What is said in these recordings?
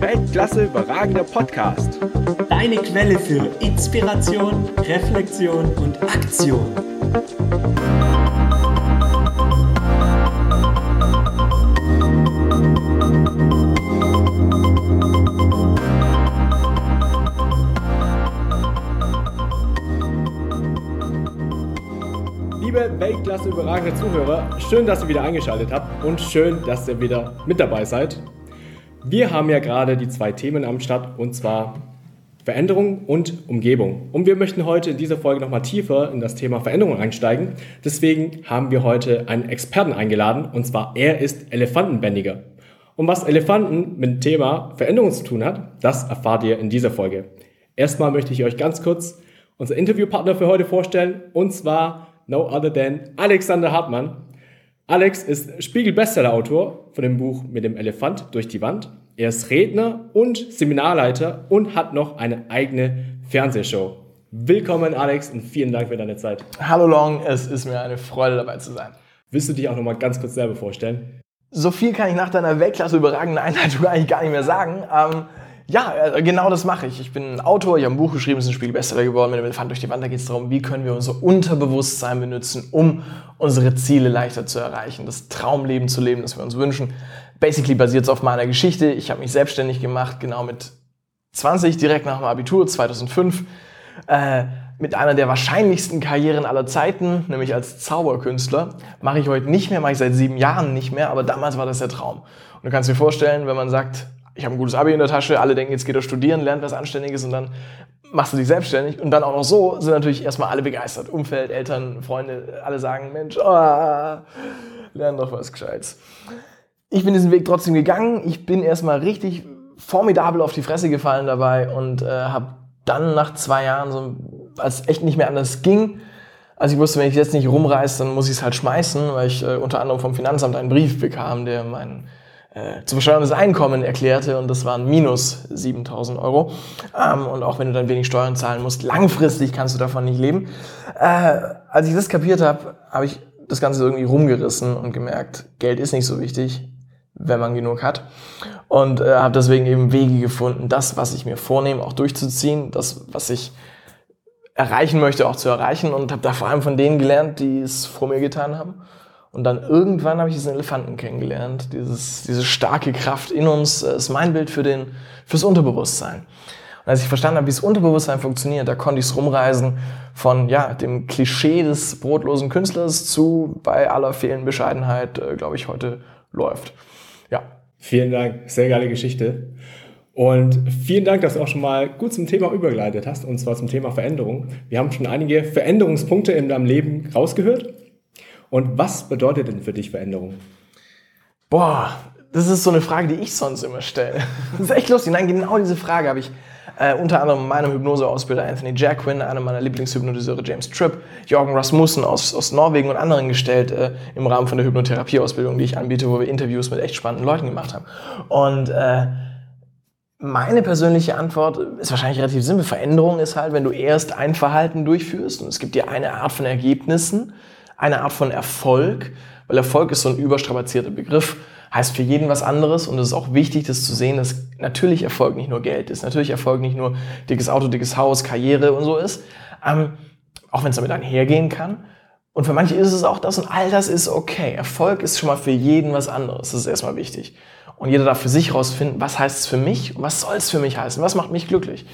Weltklasse überragender Podcast. Deine Quelle für Inspiration, Reflexion und Aktion. Liebe Weltklasse überragende Zuhörer, schön, dass ihr wieder eingeschaltet habt und schön, dass ihr wieder mit dabei seid. Wir haben ja gerade die zwei Themen am Start und zwar Veränderung und Umgebung. Und wir möchten heute in dieser Folge nochmal tiefer in das Thema Veränderung einsteigen. Deswegen haben wir heute einen Experten eingeladen und zwar er ist Elefantenbändiger. Und was Elefanten mit dem Thema Veränderung zu tun hat, das erfahrt ihr in dieser Folge. Erstmal möchte ich euch ganz kurz unser Interviewpartner für heute vorstellen und zwar no other than Alexander Hartmann. Alex ist Spiegel-Bestseller-Autor von dem Buch Mit dem Elefant durch die Wand. Er ist Redner und Seminarleiter und hat noch eine eigene Fernsehshow. Willkommen, Alex, und vielen Dank für deine Zeit. Hallo Long, es ist mir eine Freude dabei zu sein. Willst du dich auch noch mal ganz kurz selber vorstellen? So viel kann ich nach deiner Weltklasse überragenden Einleitung eigentlich gar nicht mehr sagen. Ähm, ja, äh, genau das mache ich. Ich bin Autor, ich habe ein Buch geschrieben, es ist ein Spiegel-Bestseller geworden, mit dem Elefant durch die Wand. Da geht es darum, wie können wir unser Unterbewusstsein benutzen, um unsere Ziele leichter zu erreichen, das Traumleben zu leben, das wir uns wünschen. Basically basiert es auf meiner Geschichte. Ich habe mich selbstständig gemacht, genau mit 20, direkt nach dem Abitur, 2005. Äh, mit einer der wahrscheinlichsten Karrieren aller Zeiten, nämlich als Zauberkünstler. Mache ich heute nicht mehr, mache ich seit sieben Jahren nicht mehr, aber damals war das der Traum. Und du kannst dir vorstellen, wenn man sagt, ich habe ein gutes Abi in der Tasche, alle denken, jetzt geht er studieren, lernt was Anständiges und dann machst du dich selbstständig und dann auch noch so, sind natürlich erstmal alle begeistert. Umfeld, Eltern, Freunde, alle sagen, Mensch, oh, lern doch was Gescheites. Ich bin diesen Weg trotzdem gegangen. Ich bin erstmal richtig formidabel auf die Fresse gefallen dabei und äh, habe dann nach zwei Jahren, so, als echt nicht mehr anders ging, als ich wusste, wenn ich jetzt nicht rumreiße, dann muss ich es halt schmeißen, weil ich äh, unter anderem vom Finanzamt einen Brief bekam, der mein äh, zu versteuerndes Einkommen erklärte und das waren minus 7000 Euro. Ähm, und auch wenn du dann wenig Steuern zahlen musst, langfristig kannst du davon nicht leben. Äh, als ich das kapiert habe, habe ich das Ganze irgendwie rumgerissen und gemerkt, Geld ist nicht so wichtig, wenn man genug hat. Und äh, habe deswegen eben Wege gefunden, das, was ich mir vornehme, auch durchzuziehen, das, was ich erreichen möchte, auch zu erreichen und habe da vor allem von denen gelernt, die es vor mir getan haben. Und dann irgendwann habe ich diesen Elefanten kennengelernt. Dieses, diese starke Kraft in uns äh, ist mein Bild für den, fürs Unterbewusstsein. Und als ich verstanden habe, wie das Unterbewusstsein funktioniert, da konnte ich es rumreisen von ja, dem Klischee des brotlosen Künstlers zu bei aller fehlenden Bescheidenheit, äh, glaube ich, heute läuft. Ja. Vielen Dank, sehr geile Geschichte. Und vielen Dank, dass du auch schon mal gut zum Thema übergeleitet hast, und zwar zum Thema Veränderung. Wir haben schon einige Veränderungspunkte in deinem Leben rausgehört. Und was bedeutet denn für dich Veränderung? Boah, das ist so eine Frage, die ich sonst immer stelle. Das ist echt lustig. Nein, genau diese Frage habe ich äh, unter anderem meinem Hypnoseausbilder Anthony Jacquin, einem meiner Lieblingshypnotiseure James Tripp, Jorgen Rasmussen aus, aus Norwegen und anderen gestellt äh, im Rahmen von der Hypnotherapieausbildung, die ich anbiete, wo wir Interviews mit echt spannenden Leuten gemacht haben. Und äh, meine persönliche Antwort ist wahrscheinlich relativ simpel. Veränderung ist halt, wenn du erst ein Verhalten durchführst und es gibt dir eine Art von Ergebnissen, eine Art von Erfolg, weil Erfolg ist so ein überstrapazierter Begriff, heißt für jeden was anderes und es ist auch wichtig, das zu sehen, dass natürlich Erfolg nicht nur Geld ist, natürlich Erfolg nicht nur dickes Auto, dickes Haus, Karriere und so ist, ähm, auch wenn es damit einhergehen kann. Und für manche ist es auch das und all das ist okay. Erfolg ist schon mal für jeden was anderes, das ist erstmal wichtig. Und jeder darf für sich rausfinden, was heißt es für mich und was soll es für mich heißen, was macht mich glücklich.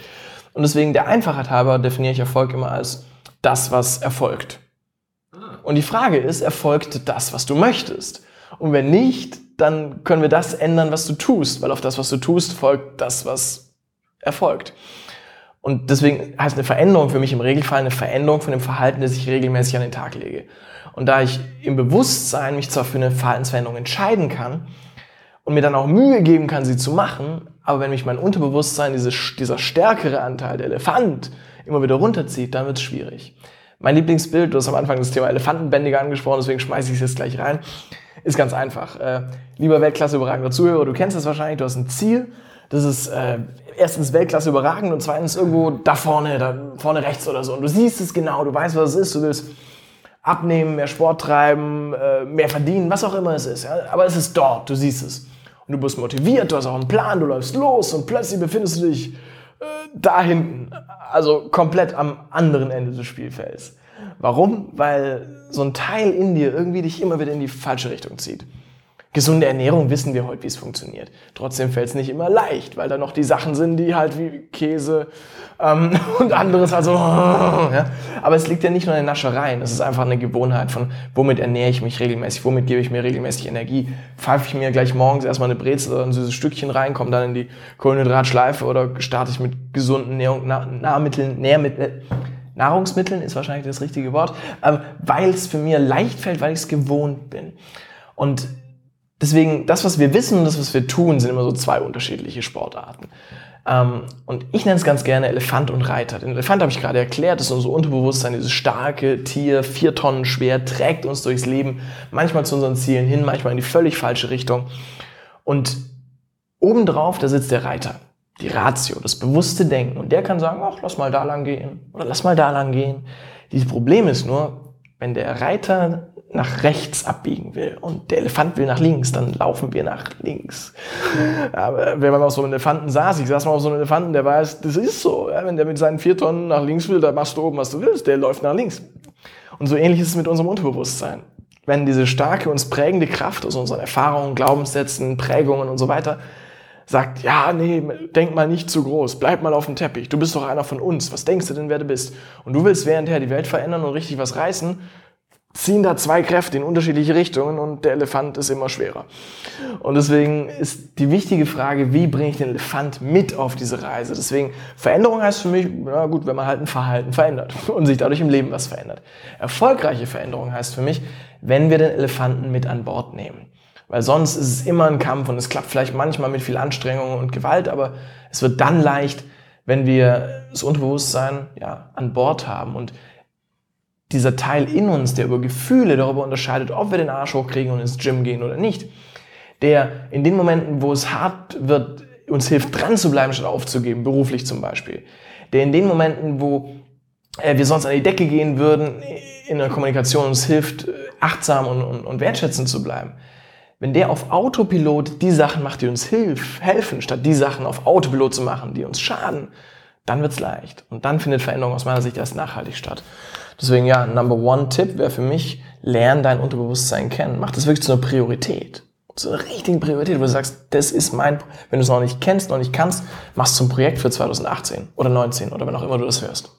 Und deswegen der Einfachheit halber definiere ich Erfolg immer als das, was erfolgt. Und die Frage ist, erfolgt das, was du möchtest? Und wenn nicht, dann können wir das ändern, was du tust, weil auf das, was du tust, folgt das, was erfolgt. Und deswegen heißt eine Veränderung für mich im Regelfall eine Veränderung von dem Verhalten, das ich regelmäßig an den Tag lege. Und da ich im Bewusstsein mich zwar für eine Verhaltensveränderung entscheiden kann und mir dann auch Mühe geben kann, sie zu machen, aber wenn mich mein Unterbewusstsein, diese, dieser stärkere Anteil, der Elefant, immer wieder runterzieht, dann wird es schwierig. Mein Lieblingsbild, du hast am Anfang das Thema Elefantenbändiger angesprochen, deswegen schmeiße ich es jetzt gleich rein, ist ganz einfach. Äh, lieber Weltklasse überragender Zuhörer, du kennst das wahrscheinlich, du hast ein Ziel, das ist äh, erstens Weltklasse überragend und zweitens irgendwo da vorne, da vorne rechts oder so. Und du siehst es genau, du weißt, was es ist, du willst abnehmen, mehr Sport treiben, äh, mehr verdienen, was auch immer es ist. Ja? Aber es ist dort, du siehst es. Und du bist motiviert, du hast auch einen Plan, du läufst los und plötzlich befindest du dich da hinten. Also komplett am anderen Ende des Spielfelds. Warum? Weil so ein Teil in dir irgendwie dich immer wieder in die falsche Richtung zieht. Gesunde Ernährung wissen wir heute, wie es funktioniert. Trotzdem fällt es nicht immer leicht, weil da noch die Sachen sind, die halt wie Käse ähm, und anderes, also, ja. Aber es liegt ja nicht nur in den Naschereien, es ist einfach eine Gewohnheit von, womit ernähre ich mich regelmäßig, womit gebe ich mir regelmäßig Energie. Pfeife ich mir gleich morgens erstmal eine Brezel oder ein süßes Stückchen rein, komme dann in die Kohlenhydratschleife oder starte ich mit gesunden Nährung, Nahrmitteln, Nährmitteln, Nahrungsmitteln ist wahrscheinlich das richtige Wort, ähm, weil es für mir leicht fällt, weil ich es gewohnt bin. Und Deswegen, das, was wir wissen und das, was wir tun, sind immer so zwei unterschiedliche Sportarten. Ähm, und ich nenne es ganz gerne Elefant und Reiter. Den Elefant habe ich gerade erklärt, das ist unser Unterbewusstsein, dieses starke Tier, vier Tonnen schwer, trägt uns durchs Leben, manchmal zu unseren Zielen hin, manchmal in die völlig falsche Richtung. Und obendrauf, da sitzt der Reiter, die Ratio, das bewusste Denken. Und der kann sagen, ach, lass mal da lang gehen oder lass mal da lang gehen. Dieses Problem ist nur, wenn der Reiter nach rechts abbiegen will und der Elefant will nach links, dann laufen wir nach links. Aber wenn man auf so einem Elefanten saß, ich saß mal auf so einem Elefanten, der weiß, das ist so. Wenn der mit seinen vier Tonnen nach links will, dann machst du oben, was du willst, der läuft nach links. Und so ähnlich ist es mit unserem Unterbewusstsein. Wenn diese starke, uns prägende Kraft aus unseren Erfahrungen, Glaubenssätzen, Prägungen und so weiter sagt, ja, nee, denk mal nicht zu groß, bleib mal auf dem Teppich, du bist doch einer von uns, was denkst du denn, wer du bist? Und du willst währendher die Welt verändern und richtig was reißen, ziehen da zwei Kräfte in unterschiedliche Richtungen und der Elefant ist immer schwerer. Und deswegen ist die wichtige Frage, wie bringe ich den Elefant mit auf diese Reise? Deswegen, Veränderung heißt für mich, na gut, wenn man halt ein Verhalten verändert und sich dadurch im Leben was verändert. Erfolgreiche Veränderung heißt für mich, wenn wir den Elefanten mit an Bord nehmen. Weil sonst ist es immer ein Kampf und es klappt vielleicht manchmal mit viel Anstrengung und Gewalt, aber es wird dann leicht, wenn wir das Unterbewusstsein ja, an Bord haben und dieser Teil in uns, der über Gefühle darüber unterscheidet, ob wir den Arsch hochkriegen und ins Gym gehen oder nicht, der in den Momenten, wo es hart wird, uns hilft, dran zu bleiben, statt aufzugeben, beruflich zum Beispiel, der in den Momenten, wo äh, wir sonst an die Decke gehen würden, in der Kommunikation uns hilft, achtsam und, und, und wertschätzend zu bleiben. Wenn der auf Autopilot die Sachen macht, die uns hilf, helfen, statt die Sachen auf Autopilot zu machen, die uns schaden, dann wird's leicht. Und dann findet Veränderung aus meiner Sicht erst nachhaltig statt. Deswegen ja, Number One Tipp wäre für mich, lern dein Unterbewusstsein kennen. Mach das wirklich zu einer Priorität. Zu einer richtigen Priorität, wo du sagst, das ist mein, wenn du es noch nicht kennst, noch nicht kannst, machst zum Projekt für 2018 oder 19 oder wann auch immer du das hörst.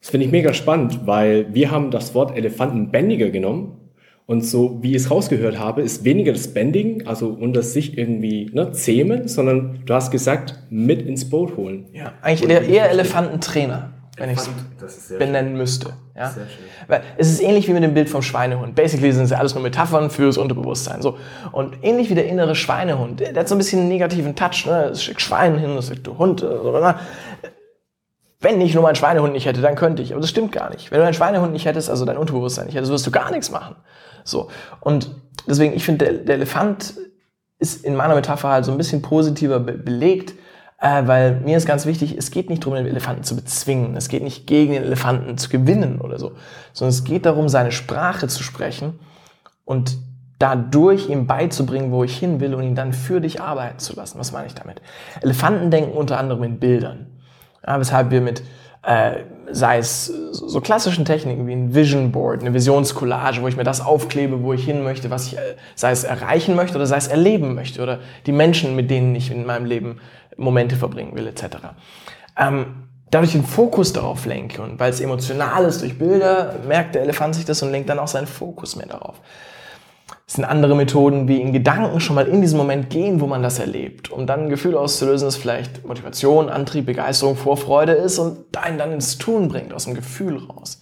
Das finde ich mega spannend, weil wir haben das Wort Elefantenbändiger genommen und so, wie ich es rausgehört habe, ist weniger das Bending, also unter sich irgendwie ne, zähmen, sondern du hast gesagt, mit ins Boot holen. Ja, eigentlich eher, eher Elefantentrainer wenn ich es benennen schön. müsste. Ja? Weil es ist ähnlich wie mit dem Bild vom Schweinehund. Basically sind es ja alles nur Metaphern fürs Unterbewusstsein. So. Und ähnlich wie der innere Schweinehund, der, der hat so ein bisschen einen negativen Touch. Ne? Es schickt Schwein hin, das schickt du Hund. Oder, ne? Wenn ich nur meinen Schweinehund nicht hätte, dann könnte ich. Aber das stimmt gar nicht. Wenn du deinen Schweinehund nicht hättest, also dein Unterbewusstsein nicht hättest, wirst du gar nichts machen. So. Und deswegen, ich finde, der, der Elefant ist in meiner Metapher halt so ein bisschen positiver be belegt äh, weil mir ist ganz wichtig, es geht nicht darum, den Elefanten zu bezwingen. Es geht nicht gegen den Elefanten zu gewinnen oder so, sondern es geht darum, seine Sprache zu sprechen und dadurch ihm beizubringen, wo ich hin will und ihn dann für dich arbeiten zu lassen. Was meine ich damit? Elefanten denken unter anderem in Bildern. Ja, weshalb wir mit, äh, sei es so klassischen Techniken wie ein Vision Board, eine Visionscollage, wo ich mir das aufklebe, wo ich hin möchte, was ich, äh, sei es erreichen möchte oder sei es erleben möchte oder die Menschen, mit denen ich in meinem Leben Momente verbringen will, etc. Ähm, dadurch den Fokus darauf lenke und weil es emotional ist durch Bilder, merkt der Elefant sich das und lenkt dann auch seinen Fokus mehr darauf. Es sind andere Methoden, wie in Gedanken schon mal in diesen Moment gehen, wo man das erlebt, um dann ein Gefühl auszulösen, das vielleicht Motivation, Antrieb, Begeisterung, Vorfreude ist und einen dann ins Tun bringt, aus dem Gefühl raus.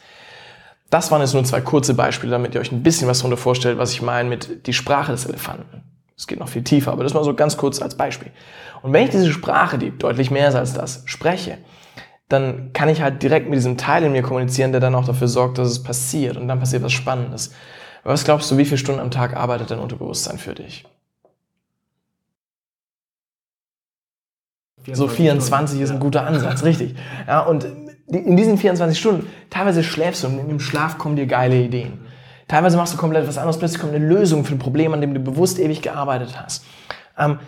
Das waren jetzt nur zwei kurze Beispiele, damit ihr euch ein bisschen was darunter vorstellt, was ich meine mit die Sprache des Elefanten. Es geht noch viel tiefer, aber das mal so ganz kurz als Beispiel. Und wenn ich diese Sprache, die deutlich mehr ist als das, spreche, dann kann ich halt direkt mit diesem Teil in mir kommunizieren, der dann auch dafür sorgt, dass es passiert. Und dann passiert was Spannendes. was glaubst du, wie viele Stunden am Tag arbeitet dein Unterbewusstsein für dich? So 24 ist ein guter Ansatz, richtig. Ja, und in diesen 24 Stunden, teilweise schläfst du und in dem Schlaf kommen dir geile Ideen. Teilweise machst du komplett was anderes, plötzlich kommt eine Lösung für ein Problem, an dem du bewusst ewig gearbeitet hast. Ähm,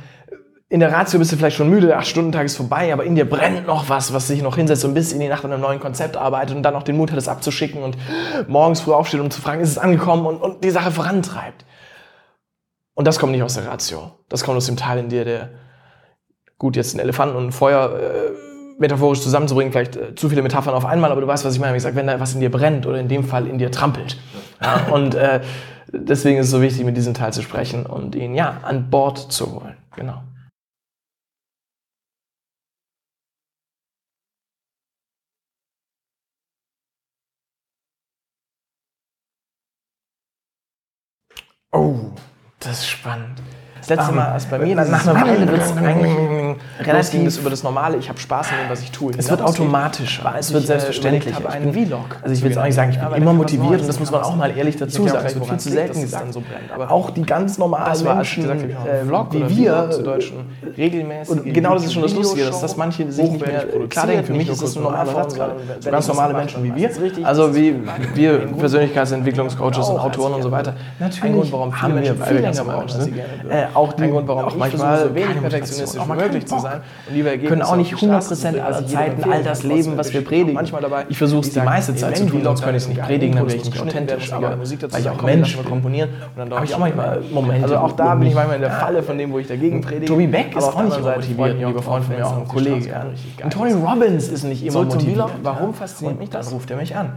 in der Ratio bist du vielleicht schon müde, der 8-Stunden-Tag ist vorbei, aber in dir brennt noch was, was sich noch hinsetzt und bis in die Nacht an einem neuen Konzept arbeitet und dann noch den Mut hat, es abzuschicken und morgens früh aufsteht, um zu fragen, ist es angekommen und, und die Sache vorantreibt. Und das kommt nicht aus der Ratio. Das kommt aus dem Teil in dir, der, gut, jetzt einen Elefanten und ein Feuer äh, metaphorisch zusammenzubringen, vielleicht äh, zu viele Metaphern auf einmal, aber du weißt, was ich meine. Wie gesagt, wenn da was in dir brennt oder in dem Fall in dir trampelt. Ja, und äh, deswegen ist es so wichtig, mit diesem Teil zu sprechen und ihn, ja, an Bord zu holen. Genau. Oh, das ist spannend. Das letzte Mal, als bei mir, nach, nach einer Weile wird es eigentlich relativ über das Normale. Ich habe Spaß an dem, was ich tue. Es wird automatischer. Es wird selbstverständlich. Ich habe einen Vlog. Also ich will jetzt auch nicht sagen, ich bin immer motiviert und das muss man auch mal ehrlich dazu sagen. Es wird viel zu selten gesagt. Aber Auch die ganz normalen Menschen, äh, Vlog wie wir, zu Deutschen, regelmäßig. und genau das ist schon das Lustige, dass das manche sich nicht mehr klar denken. Für mich ist das ein normaler Satz gerade. So ganz normale Menschen wie wir. Also wie wir Persönlichkeitsentwicklungscoaches und Autoren und so weiter. Ein Grund, warum haben wir, weil wir ganz normale Auch ein Grund, warum auch manchmal so wenig perfektionistisch wie möglich zu sein. Und lieber können auch nicht 100% aller Zeiten all das leben, was wir predigen. Manchmal dabei. Ich versuche es die meiste Zeit zu tun, sonst könnte ich es nicht predigen, dann wäre ich nicht authentisch. Aber weil ich auch Mensch komponieren. Und dann habe ich auch manchmal Momente. Also auch da bin ich manchmal in der Falle von dem, wo ich dagegen predige. Tobi Beck ist auch nicht immer motiviert, ein lieber Freund von mir, auch ein Kollege. Und Tony Robbins ist nicht immer motiviert. Warum fasziniert mich das? Ruft er mich an.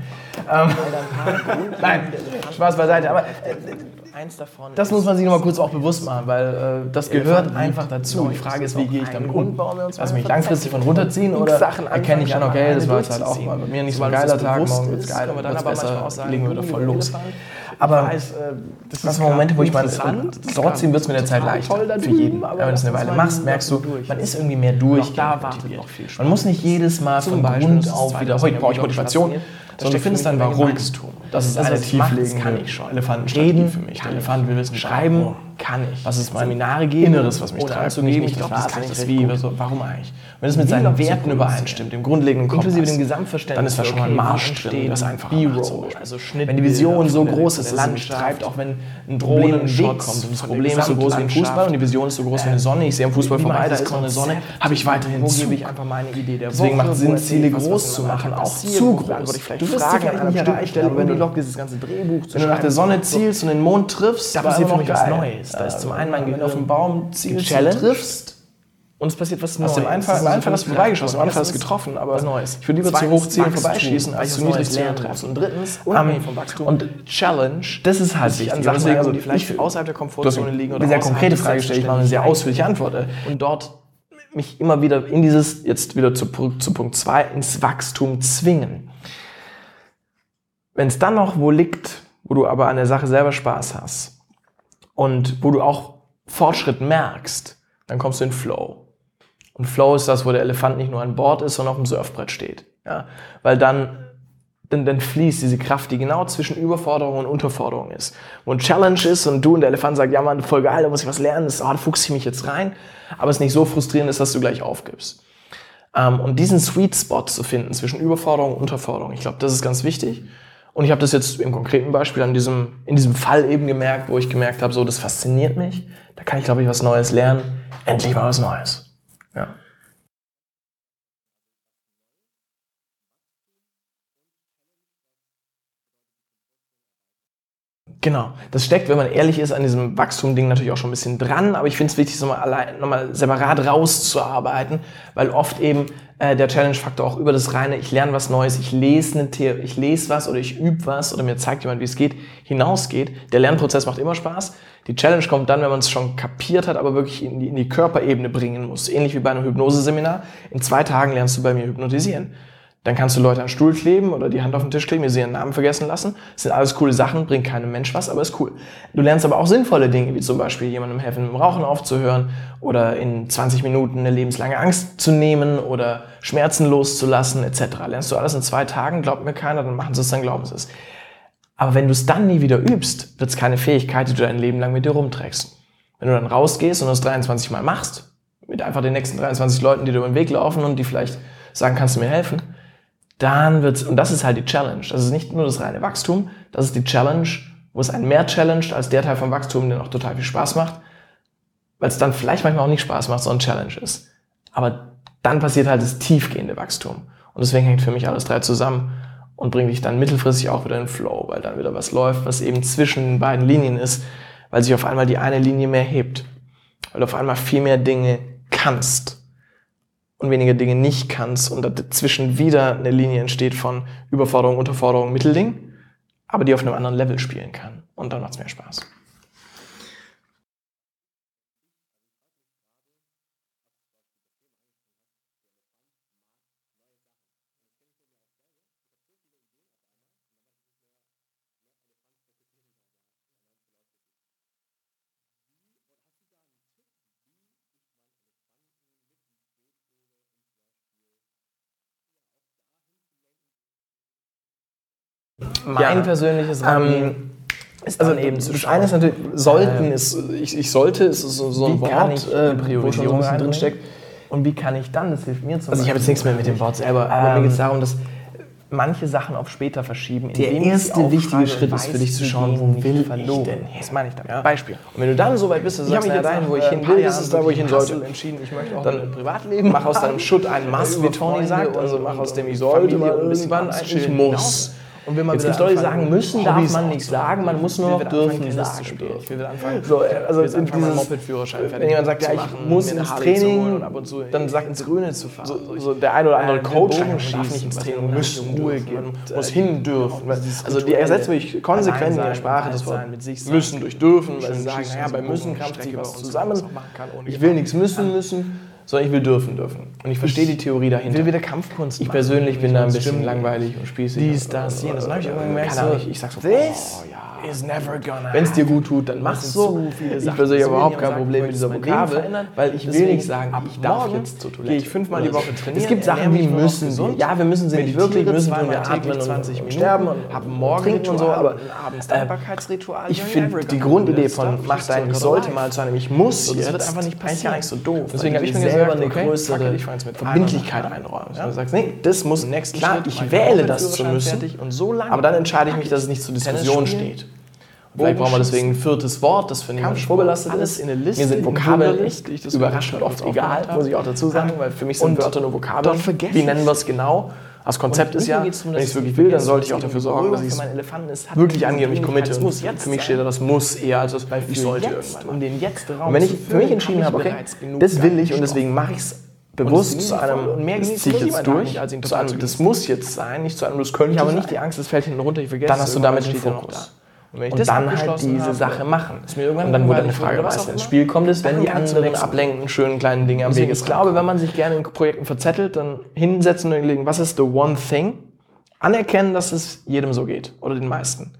Nein, Spaß beiseite. Aber Eins davon. das muss man sich noch mal kurz auch bewusst machen, weil äh, das gehört einfach dazu. Die Frage ist, wie gehe ich damit um? Lass mich langfristig von runterziehen oder erkenne ich an, okay, das war jetzt halt auch mal bei mir nicht so ein geiler Tag, morgen wird's geil, dann wird's besser, legen wir wieder voll los. Aber das sind so Momente, wo ich meine, trotzdem wird es mit der Zeit leichter für jeden. Ja, wenn du es eine Weile machst, merkst du, man ist irgendwie mehr durch. da wartet noch viel Man muss nicht jedes Mal von Grund auf wieder, heute brauche ich Motivation, sondern du findest dann Warum. Das ist eine tieflegende Elefantenstrategie für mich. Der Elefant will wissen, schreiben kann ich. Was ist mein Seminare geben Inneres, was mich oder treibt? anzugeben, Nicht ich das glaub, das kann ich das Wie, so, warum eigentlich? Wenn es mit seinen Vlog zu Werten übereinstimmt, dem grundlegenden Kompass, Inklusive dem Gesamtverständnis dann ist da schon mal ein wie Marsch drin, das einfach B-Roll, macht Beispiel. also Wenn die Vision so groß ist, Land treibt, auch wenn ein Drohnenshot Wix kommt und das Problem ist so groß wie ein. Fußball und die Vision ist so groß wie eine Sonne, ich sehe am Fußball Wie vorbei, da das ist noch eine Sonne, habe ich weiterhin Zug. gebe ich einfach meine Idee der Deswegen macht es Sinn, Ziele groß zu machen, auch zu groß. Du wirst dich an einer nicht bestimmten Stelle, aber wenn du dieses ganze Drehbuch zu Wenn du nach der Sonne zielst und den Mond triffst, Da war passiert immer für mich was geil. Neues. Da ist zum einen mein du auf den Gehirn Baum zielst triffst, und es passiert was Aus Neues. dem einen Fall, Das im ist einen Fall hast du vorbeigeschossen, im anderen Fall hast du getroffen, aber was Neues. ich würde lieber zu Zweitens hoch zielen und Wachstum, vorbeischießen, als zu niedrig zielen treffen. Und drittens, Unabhängig ähm, vom Wachstum. Und Challenge, das ist halt sich wichtig. an Sachen erinnern, die vielleicht ich- außerhalb der Komfortzone liegen oder eine sehr konkrete Frage gestellt, ich mache eine sehr ausführliche Antwort. äh, Und dort mich immer wieder in dieses, jetzt wieder zu, Punkt- zu Punkt 2, ins Wachstum zwingen. Wenn es dann noch wo liegt, wo du aber an der Sache selber Spaß hast und wo du auch Fortschritt merkst, dann kommst du in Flow. Und Flow ist das, wo der Elefant nicht nur an Bord ist, sondern auf dem Surfbrett steht. Ja? Weil dann, dann, dann fließt diese Kraft, die genau zwischen Überforderung und Unterforderung ist. Wo ein Challenge ist und du und der Elefant sagt, ja Mann, voll geil, da muss ich was lernen, das, oh, da fuchse ich mich jetzt rein. Aber es nicht so frustrierend ist, dass du gleich aufgibst. Ähm, und diesen Sweet Spot zu finden zwischen Überforderung und Unterforderung, ich glaube, das ist ganz wichtig. Und ich habe das jetzt im konkreten Beispiel an diesem, in diesem Fall eben gemerkt, wo ich gemerkt habe, so, das fasziniert mich. Da kann ich, glaube ich, was Neues lernen. Endlich mal was Neues. Ja. Genau. Das steckt, wenn man ehrlich ist, an diesem Wachstum-Ding natürlich auch schon ein bisschen dran, aber ich finde es wichtig, es nochmal nochmal separat rauszuarbeiten, weil oft eben äh, der Challenge-Faktor auch über das reine, ich lerne was Neues, ich lese, eine ich lese was oder ich übe was oder mir zeigt jemand, wie es geht, hinausgeht. Der Lernprozess macht immer Spaß. Die Challenge kommt dann, wenn man es schon kapiert hat, aber wirklich in die, in die Körperebene bringen muss. Ähnlich wie bei einem Hypnoseseminar. In zwei Tagen lernst du bei mir hypnotisieren. Dann kannst du Leute an den Stuhl kleben oder die Hand auf den Tisch kleben, ihr sie ihren Namen vergessen lassen. Das sind alles coole Sachen, bringt keinem Mensch was, aber ist cool. Du lernst aber auch sinnvolle Dinge, wie zum Beispiel jemandem helfen, mit dem Rauchen aufzuhören oder in 20 Minuten eine lebenslange Angst zu nehmen oder Schmerzen loszulassen etc. Lernst du alles in zwei Tagen, glaubt mir keiner, dann machen sie es, dann glauben sie es. Aber wenn du es dann nie wieder übst, wird es keine Fähigkeit, die du dein Leben lang mit dir rumträgst. Wenn du dann rausgehst und das 23 Mal machst, mit einfach den nächsten 23 Leuten, die dir über den Weg laufen und die vielleicht sagen, kannst du mir helfen, dann wird's, und das ist halt die Challenge. Das ist nicht nur das reine Wachstum, das ist die Challenge, wo es einen mehr challenged als der Teil vom Wachstum, der noch total viel Spaß macht, weil es dann vielleicht manchmal auch nicht Spaß macht, sondern Challenge ist. Aber dann passiert halt das tiefgehende Wachstum. Und deswegen hängt für mich alles drei zusammen und bringt dich dann mittelfristig auch wieder in den Flow, weil dann wieder was läuft, was eben zwischen den beiden Linien ist, weil sich auf einmal die eine Linie mehr hebt. Weil du auf einmal viel mehr Dinge kannst und weniger Dinge nicht kannst und dazwischen wieder eine Linie entsteht von Überforderung, Unterforderung, Mittelding, aber die auf einem anderen Level spielen kann. Und dann macht es mehr Spaß. Mein Ja. persönliches Ähm, Rahmen ist also eben zu Das eine ist natürlich, sollten ist, ich, ich sollte, ist so, so ein Wort, ich äh, wo schon so Priorisierung ein bisschen reinbringen? drinsteckt. Und wie kann ich dann, das hilft mir zum Also ich habe jetzt nichts mehr mit dem Wort selber, aber Ähm, mir geht es darum, dass manche Sachen auf später verschieben. Der ich erste wichtige Schritt ist für dich zu schauen, wo will ich verloren. denn hin? Das meine ich damit. Ja. Beispiel. Und wenn du dann so weit bist, dass du Ich sagst, jetzt dahin, wo ich äh, hin ein paar will, ist da, wo ich hin sollte. Entschieden, ich möchte auch Dann ein Privatleben Mach aus deinem Schutt einen Mast, wie Tony sagt, also mach aus dem ich sollte mal ein irgendwann eigentlich chillen muss. Und wenn man Jetzt gibt Leute, die sagen, müssen darf Hobbys man nicht sagen, man muss nur noch dürfen anfangen, sagen. zu spielen. Ich will wieder anfangen, So, äh, also will dieses- Wenn jemand sagt, ja, ich machen, muss ins Training, und ab und zu dann sagt ins Grüne zu fahren. so, so der ein oder andere Äh, Coach man darf nicht ins Training man nicht Ruhe man äh, muss die- hin dürfen. Also die ersetzt wirklich konsequent in der Sprache das Wort sich müssen durch dürfen, weil sie sagen, naja, so bei müssen krampft sich Strecke was so, zusammen. man kann, Ich will nichts müssen müssen, sondern ich will dürfen dürfen. Und ich verstehe die Theorie Ich dahinter. will wieder Kampfkunst Ich machen. persönlich bin da ein bisschen langweilig und spießig. Dies, das, und- jenes. Dann hab ich irgendwann gemerkt, Keine Ahnung, so, ich, ich sag so, this oh, ja. Wenn es dir gut tut, dann mach's sind so. Ich persönlich habe überhaupt haben kein Problem ich mit dieser Vokabel, weil ich will nicht sagen, ich darf morgen jetzt zur Toilette. gehe ich fünfmal die. Woche trainieren, Es gibt Sachen, die müssen wir. Ja, wir müssen sie nicht wirklich, müssen wir atmen und 20 und Minuten, sterben und hab trinken Morgenritual und so, aber abends äh, Dankbarkeitsritual. ich finde die Grundidee von mach dein ich sollte mal zu einem ich muss jetzt, wird einfach nicht eigentlich gar nicht so doof. Deswegen habe ich du mir selber eine größere ich Verbindlichkeit. Ja? Du sagst, nee, das muss klar, ich wähle das zu müssen, aber dann entscheide ich mich, dass es nicht zur Diskussion steht. Vielleicht brauchen wir deswegen ein viertes Wort, das für niemanden vorbelastet alles ist. in eine Liste, Mir sind in Vokabeln echt überraschend oft egal, muss ich auch dazu sagen, weil für mich sind Wörter nur Vokabeln. vergessen Wie nennen wir es genau? Das Konzept ist ja, wenn ich es wirklich ich will, dann sollte ich auch dafür sorgen, dass ich es wirklich angehe und mich committe. es muss jetzt für mich steht da das Muss eher als das ich sollte irgendwann. um den jetzt Und wenn ich für mich entschieden habe okay, das will ich und deswegen mache ich es bewusst zu einem, und mehr das ziehe ich jetzt durch, zu einem, das muss jetzt sein, nicht zu einem, das könnte Ich habe nicht die Angst, das fällt hinten runter, ich vergesse dann es, hast du damit den Fokus. Und wenn ich Und dann halt diese habe, Sache machen. ist mir irgendwann Und dann wurde eine Frage was ins. Spiel kommt, ist, wenn die anderen ablenkenden, schönen kleinen Dinge am Weg ich glaube, wenn man sich gerne in Projekten verzettelt, dann hinsetzen und überlegen, was ist the one thing? Anerkennen, dass es jedem so geht oder den meisten.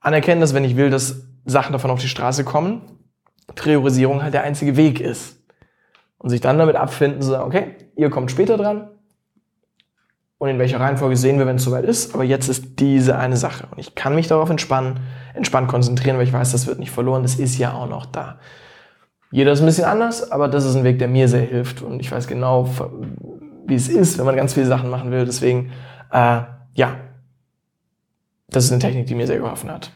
Anerkennen, dass wenn ich will, dass Sachen davon auf die Straße kommen, Priorisierung halt der einzige Weg ist. Und sich dann damit abfinden, zu sagen, okay, ihr kommt später dran und in welcher Reihenfolge sehen wir, wenn es soweit ist, aber jetzt ist diese eine Sache und ich kann mich darauf entspannen, entspannt konzentrieren, weil ich weiß, das wird nicht verloren, das ist ja auch noch da. Jeder ist ein bisschen anders, aber das ist ein Weg, der mir sehr hilft und ich weiß genau, wie es ist, wenn man ganz viele Sachen machen will. Deswegen, äh, ja, das ist eine Technik, die mir sehr geholfen hat.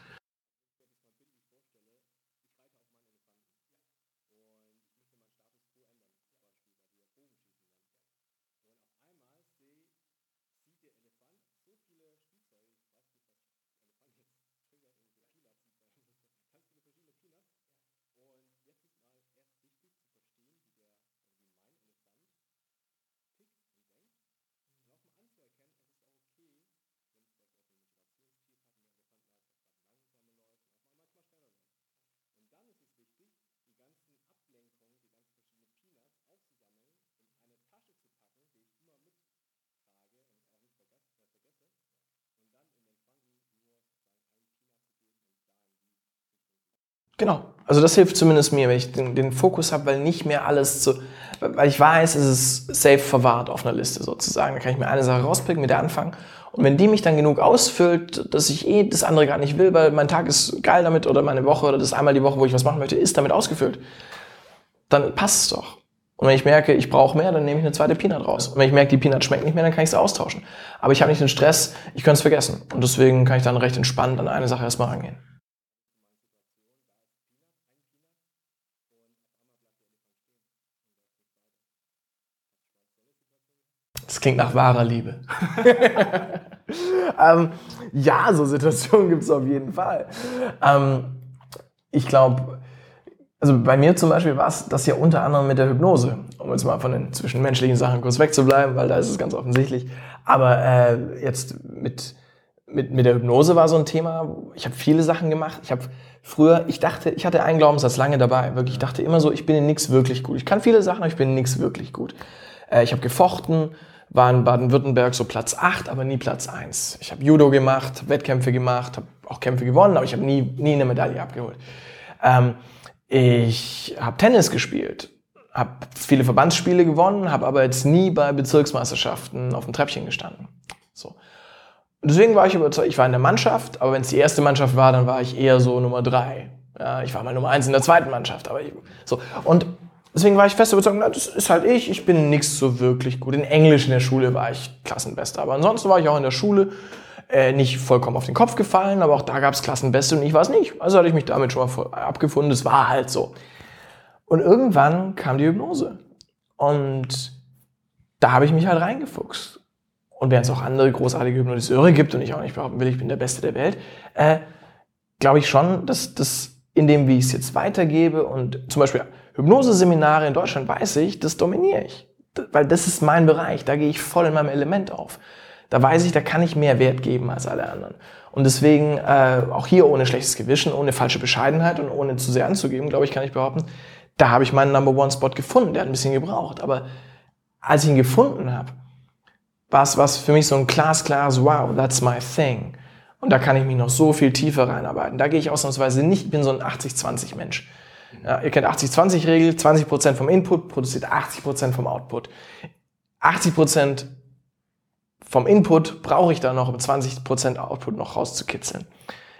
Genau. Also das hilft zumindest mir, wenn ich den, den Fokus habe, weil nicht mehr alles zu, weil ich weiß, es ist safe verwahrt auf einer Liste sozusagen. Da kann ich mir eine Sache rauspicken, mit der anfangen. Und wenn die mich dann genug ausfüllt, dass ich eh das andere gar nicht will, weil mein Tag ist geil damit oder meine Woche oder das einmal die Woche, wo ich was machen möchte, ist damit ausgefüllt, dann passt es doch. Und wenn ich merke, ich brauche mehr, dann nehme ich eine zweite Peanut raus. Und wenn ich merke, die Peanut schmeckt nicht mehr, dann kann ich sie austauschen. Aber ich habe nicht den Stress, ich könnte es vergessen. Und deswegen kann ich dann recht entspannt an eine Sache erstmal rangehen. Das klingt nach wahrer Liebe. ähm, ja, so Situationen gibt es auf jeden Fall. Ähm, ich glaube, also bei mir zum Beispiel war es das ja unter anderem mit der Hypnose, um jetzt mal von den zwischenmenschlichen Sachen kurz wegzubleiben, weil da ist es ganz offensichtlich. Aber äh, jetzt mit, mit, mit der Hypnose war so ein Thema, ich habe viele Sachen gemacht. Ich habe früher, ich dachte, ich hatte einen Glaubenssatz lange dabei, wirklich, ich dachte immer so, ich bin in nichts wirklich gut. Ich kann viele Sachen, aber ich bin in nichts wirklich gut. Äh, ich habe gefochten, war in Baden-Württemberg so Platz 8, aber nie Platz 1. Ich habe Judo gemacht, Wettkämpfe gemacht, habe auch Kämpfe gewonnen, aber ich habe nie, nie eine Medaille abgeholt. Ähm, ich habe Tennis gespielt, habe viele Verbandsspiele gewonnen, habe aber jetzt nie bei Bezirksmeisterschaften auf dem Treppchen gestanden. So. Deswegen war ich überzeugt, ich war in der Mannschaft, aber wenn es die erste Mannschaft war, dann war ich eher so Nummer 3. Ja, ich war mal Nummer 1 in der zweiten Mannschaft, aber ich, so. Und Deswegen war ich fest überzeugt, na, das ist halt ich, ich bin nichts so wirklich gut. In Englisch in der Schule war ich Klassenbester, aber ansonsten war ich auch in der Schule äh, nicht vollkommen auf den Kopf gefallen, aber auch da gab es Klassenbeste und ich war es nicht. Also hatte ich mich damit schon mal abgefunden, das war halt so. Und irgendwann kam die Hypnose und da habe ich mich halt reingefuchst. Und während es auch andere großartige Hypnotiseure gibt und ich auch nicht behaupten will, ich bin der Beste der Welt, äh, glaube ich schon, dass das in dem, wie ich es jetzt weitergebe und zum Beispiel Hypnoseseminare in Deutschland weiß ich, das dominiere ich. Weil das ist mein Bereich, da gehe ich voll in meinem Element auf. Da weiß ich, da kann ich mehr Wert geben als alle anderen. Und deswegen, äh, auch hier ohne schlechtes Gewissen, ohne falsche Bescheidenheit und ohne zu sehr anzugeben, glaube ich, kann ich behaupten, da habe ich meinen Number One Spot gefunden. Der hat ein bisschen gebraucht. Aber als ich ihn gefunden habe, war es was für mich so ein glasklares Wow, that's my thing. Und da kann ich mich noch so viel tiefer reinarbeiten. Da gehe ich ausnahmsweise nicht, ich bin so ein 80-20 Mensch. Ja, ihr kennt 80-20-Regel, 20%, vom Input produziert 80% vom Output. 80% vom Input brauche ich dann noch, um 20% Output noch rauszukitzeln.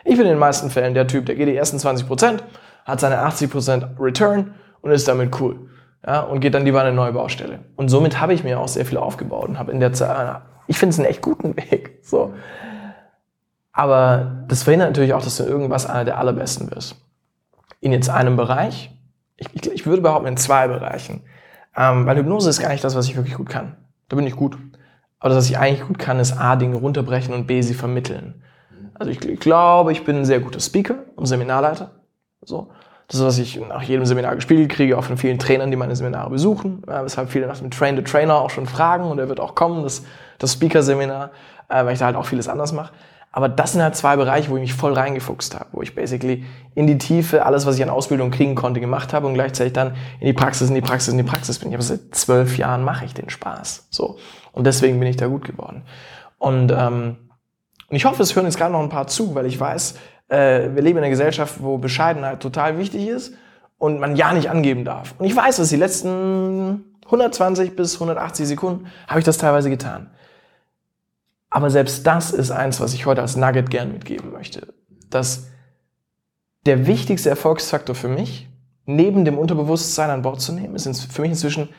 Ich bin in den meisten Fällen der Typ, der geht die ersten 20%, hat seine 80% Return und ist damit cool. Ja, und geht dann lieber an eine neue Baustelle. Und somit habe ich mir auch sehr viel aufgebaut und habe in der Zeit, ich finde es einen echt guten Weg. So. Aber das verhindert natürlich auch, dass du irgendwas einer der allerbesten wirst in jetzt einem Bereich, ich, ich, ich würde behaupten in zwei Bereichen. Ähm, weil Hypnose ist gar nicht das, was ich wirklich gut kann. Da bin ich gut. Aber das, was ich eigentlich gut kann, ist A, Dinge runterbrechen und B, sie vermitteln. Also ich, ich glaube, ich bin ein sehr guter Speaker und Seminarleiter. So. Das ist, was ich nach jedem Seminar gespiegelt kriege, auch von vielen Trainern, die meine Seminare besuchen. Ja, weshalb viele nach dem Train the Trainer auch schon fragen und er wird auch kommen, das, das Speaker-Seminar, äh, weil ich da halt auch vieles anders mache. Aber das sind halt zwei Bereiche, wo ich mich voll reingefuchst habe, wo ich basically in die Tiefe alles, was ich an Ausbildung kriegen konnte, gemacht habe und gleichzeitig dann in die Praxis, in die Praxis, in die Praxis bin. Ich habe seit zwölf Jahren mache ich den Spaß. So. Und deswegen bin ich da gut geworden. Und, ähm, und ich hoffe, es hören jetzt gerade noch ein paar zu, weil ich weiß, äh, wir leben in einer Gesellschaft, wo Bescheidenheit total wichtig ist und man ja nicht angeben darf. Und ich weiß, dass die letzten 120 bis 180 Sekunden habe ich das teilweise getan. Aber selbst das ist eins, was ich heute als Nugget gern mitgeben möchte. Dass der wichtigste Erfolgsfaktor für mich, neben dem Unterbewusstsein an Bord zu nehmen, ist für mich inzwischen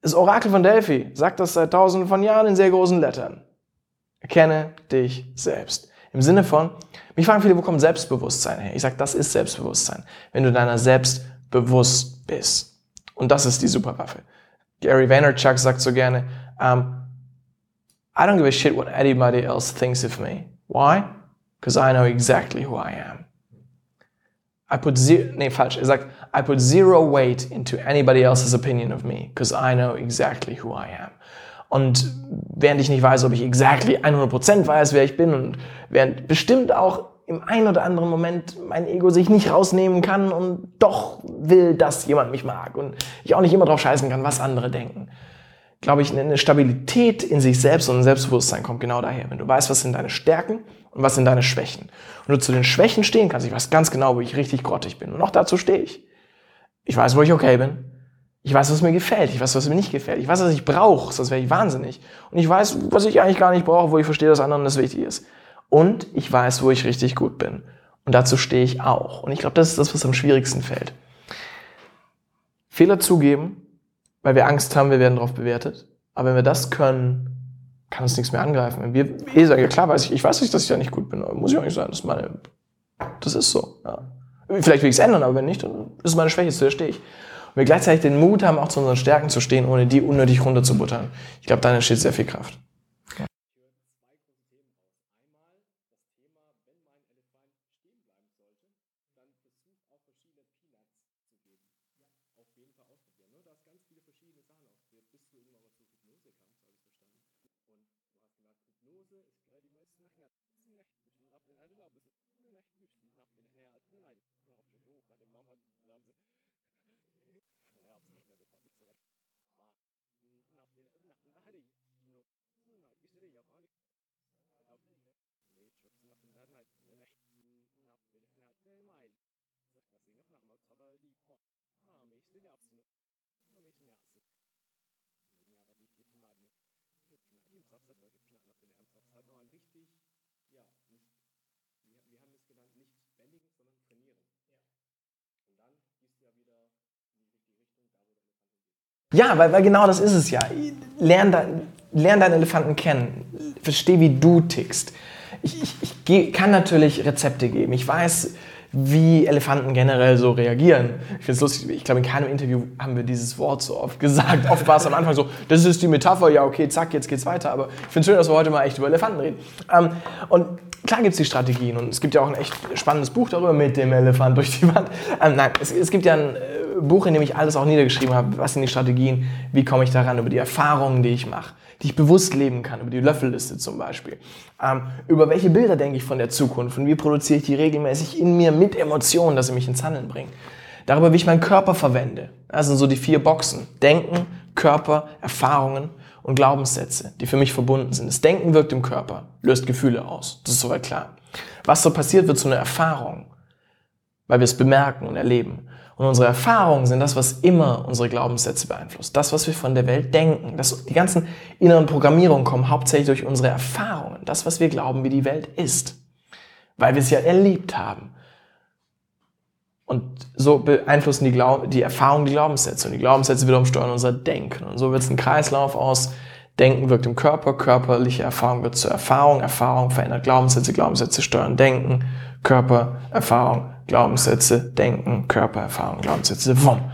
das Orakel von Delphi. Sagt das seit tausenden von Jahren in sehr großen Lettern. Erkenne dich selbst. Im Sinne von, mich fragen viele, wo kommt Selbstbewusstsein her? Ich sage, das ist Selbstbewusstsein. Wenn du deiner selbst bewusst bist. Und das ist die Superwaffe. Gary Vaynerchuk sagt so gerne, ähm, I don't give a shit what anybody else thinks of me. Why? Because I know exactly who I am. I put zero, nee, falsch. Er sagt, I put zero weight into anybody else's opinion of me, because I know exactly who I am. Und während ich nicht weiß, ob ich exactly 100% weiß, wer ich bin und während bestimmt auch im einen oder anderen Moment mein Ego sich nicht rausnehmen kann und doch will, dass jemand mich mag und ich auch nicht immer drauf scheißen kann, was andere denken glaube ich, eine Stabilität in sich selbst und ein Selbstbewusstsein kommt genau daher. Wenn du weißt, was sind deine Stärken und was sind deine Schwächen. Und du zu den Schwächen stehen kannst, ich weiß ganz genau, wo ich richtig grottig bin. Und auch dazu stehe ich. Ich weiß, wo ich okay bin. Ich weiß, was mir gefällt. Ich weiß, was mir nicht gefällt. Ich weiß, was ich brauche, sonst wäre ich wahnsinnig. Und ich weiß, was ich eigentlich gar nicht brauche, wo ich verstehe, dass anderen das wichtig ist. Und ich weiß, wo ich richtig gut bin. Und dazu stehe ich auch. Und ich glaube, das ist das, was am schwierigsten fällt. Fehler zugeben weil wir Angst haben, wir werden darauf bewertet. Aber wenn wir das können, kann uns nichts mehr angreifen. Wenn wir eh sagen, ja klar, weiß ich, ich weiß nicht, dass ich da nicht gut bin, muss ich auch nicht sein. Das ist meine, das ist so. Ja. Vielleicht will ich es ändern, aber wenn nicht, dann ist es meine Schwäche, zu der stehe ich. Und wir gleichzeitig den Mut haben, auch zu unseren Stärken zu stehen, ohne die unnötig runterzubuttern. Ich glaube, dann entsteht sehr viel Kraft. Ja, weil, weil genau das ist es ja. Lern, dein, lern deinen Elefanten kennen. Versteh, wie du tickst. Ich, ich, ich geh, kann natürlich Rezepte geben. Ich weiß, wie Elefanten generell so reagieren. Ich finde es lustig, ich glaube, in keinem Interview haben wir dieses Wort so oft gesagt. Oft war es am Anfang so, das ist die Metapher, ja, okay, zack, jetzt geht's weiter. Aber ich finde es schön, dass wir heute mal echt über Elefanten reden. Ähm, und klar gibt es die Strategien und es gibt ja auch ein echt spannendes Buch darüber mit dem Elefant durch die Wand. Ähm, nein, es, es, gibt ja ein äh, Buch, in dem ich alles auch niedergeschrieben habe. Was sind die Strategien? Wie komme ich daran? Über die Erfahrungen, die ich mache die ich bewusst leben kann, über die Löffelliste zum Beispiel. Ähm, über welche Bilder denke ich von der Zukunft und wie produziere ich die regelmäßig in mir mit Emotionen, dass sie mich ins Handeln bringen. Darüber, wie ich meinen Körper verwende. Das sind so die vier Boxen. Denken, Körper, Erfahrungen und Glaubenssätze, die für mich verbunden sind. Das Denken wirkt im Körper, löst Gefühle aus. Das ist soweit klar. Was so passiert, wird zu einer Erfahrung, weil wir es bemerken und erleben. Und unsere Erfahrungen sind das, was immer unsere Glaubenssätze beeinflusst. Das, was wir von der Welt denken. Das, die ganzen inneren Programmierungen kommen hauptsächlich durch unsere Erfahrungen. Das, was wir glauben, wie die Welt ist. Weil wir es ja erlebt haben. Und so beeinflussen die, Glaub die Erfahrungen die Glaubenssätze. Und die Glaubenssätze wiederum steuern unser Denken. Und so wird es ein Kreislauf aus Denken wirkt im Körper, körperliche Erfahrung wird zur Erfahrung, Erfahrung verändert Glaubenssätze, Glaubenssätze steuern Denken, Körper, Erfahrung, Glaubenssätze, Denken, Körper, Erfahrung, Glaubenssätze, wumm.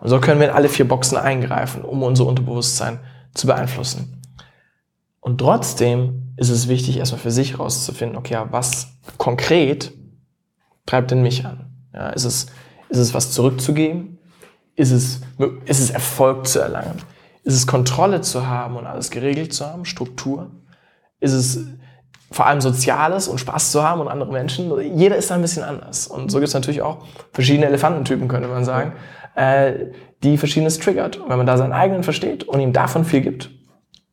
Und so können wir in alle vier Boxen eingreifen, um unser Unterbewusstsein zu beeinflussen. Und trotzdem ist es wichtig, erstmal für sich herauszufinden, okay, was konkret treibt denn mich an? Ja, ist, es, ist es was zurückzugeben? Ist es, ist es Erfolg zu erlangen? Ist es Kontrolle zu haben und alles geregelt zu haben, Struktur? Ist es vor allem Soziales und Spaß zu haben und andere Menschen? Jeder ist da ein bisschen anders. Und so gibt es natürlich auch verschiedene Elefantentypen, könnte man sagen, äh, die verschiedenes triggert. Und wenn man da seinen eigenen versteht und ihm davon viel gibt,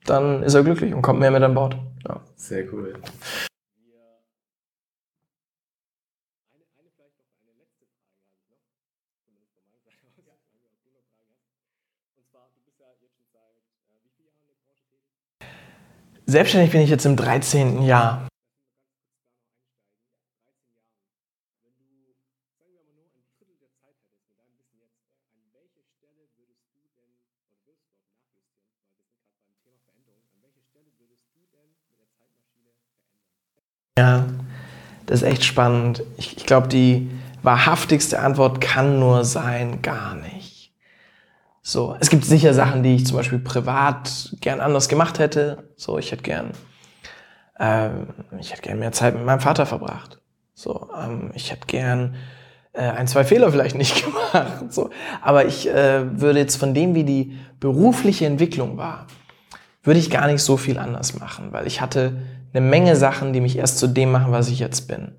dann ist er glücklich und kommt mehr mit an Bord. Ja. Sehr cool. Selbstständig bin ich jetzt im 13. Jahr. Ja, das ist echt spannend. Ich, ich glaube, die wahrhaftigste Antwort kann nur sein, gar nicht. So, es gibt sicher Sachen, die ich zum Beispiel privat gern anders gemacht hätte. So, ich hätte gern, ähm, ich hätte gern mehr Zeit mit meinem Vater verbracht. So, ähm, ich hätte gern äh, ein, zwei Fehler vielleicht nicht gemacht. So, aber ich äh, würde jetzt von dem, wie die berufliche Entwicklung war, würde ich gar nicht so viel anders machen, weil ich hatte eine Menge Sachen, die mich erst zu dem machen, was ich jetzt bin.